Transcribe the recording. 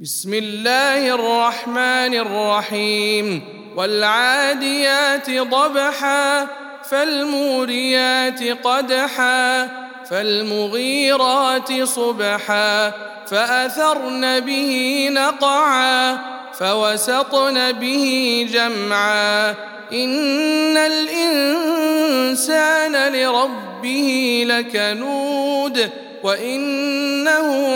بسم الله الرحمن الرحيم والعاديات ضبحا فالموريات قدحا فالمغيرات صبحا فأثرن به نقعا فوسطن به جمعا إن الإنسان لربه لكنود وإنه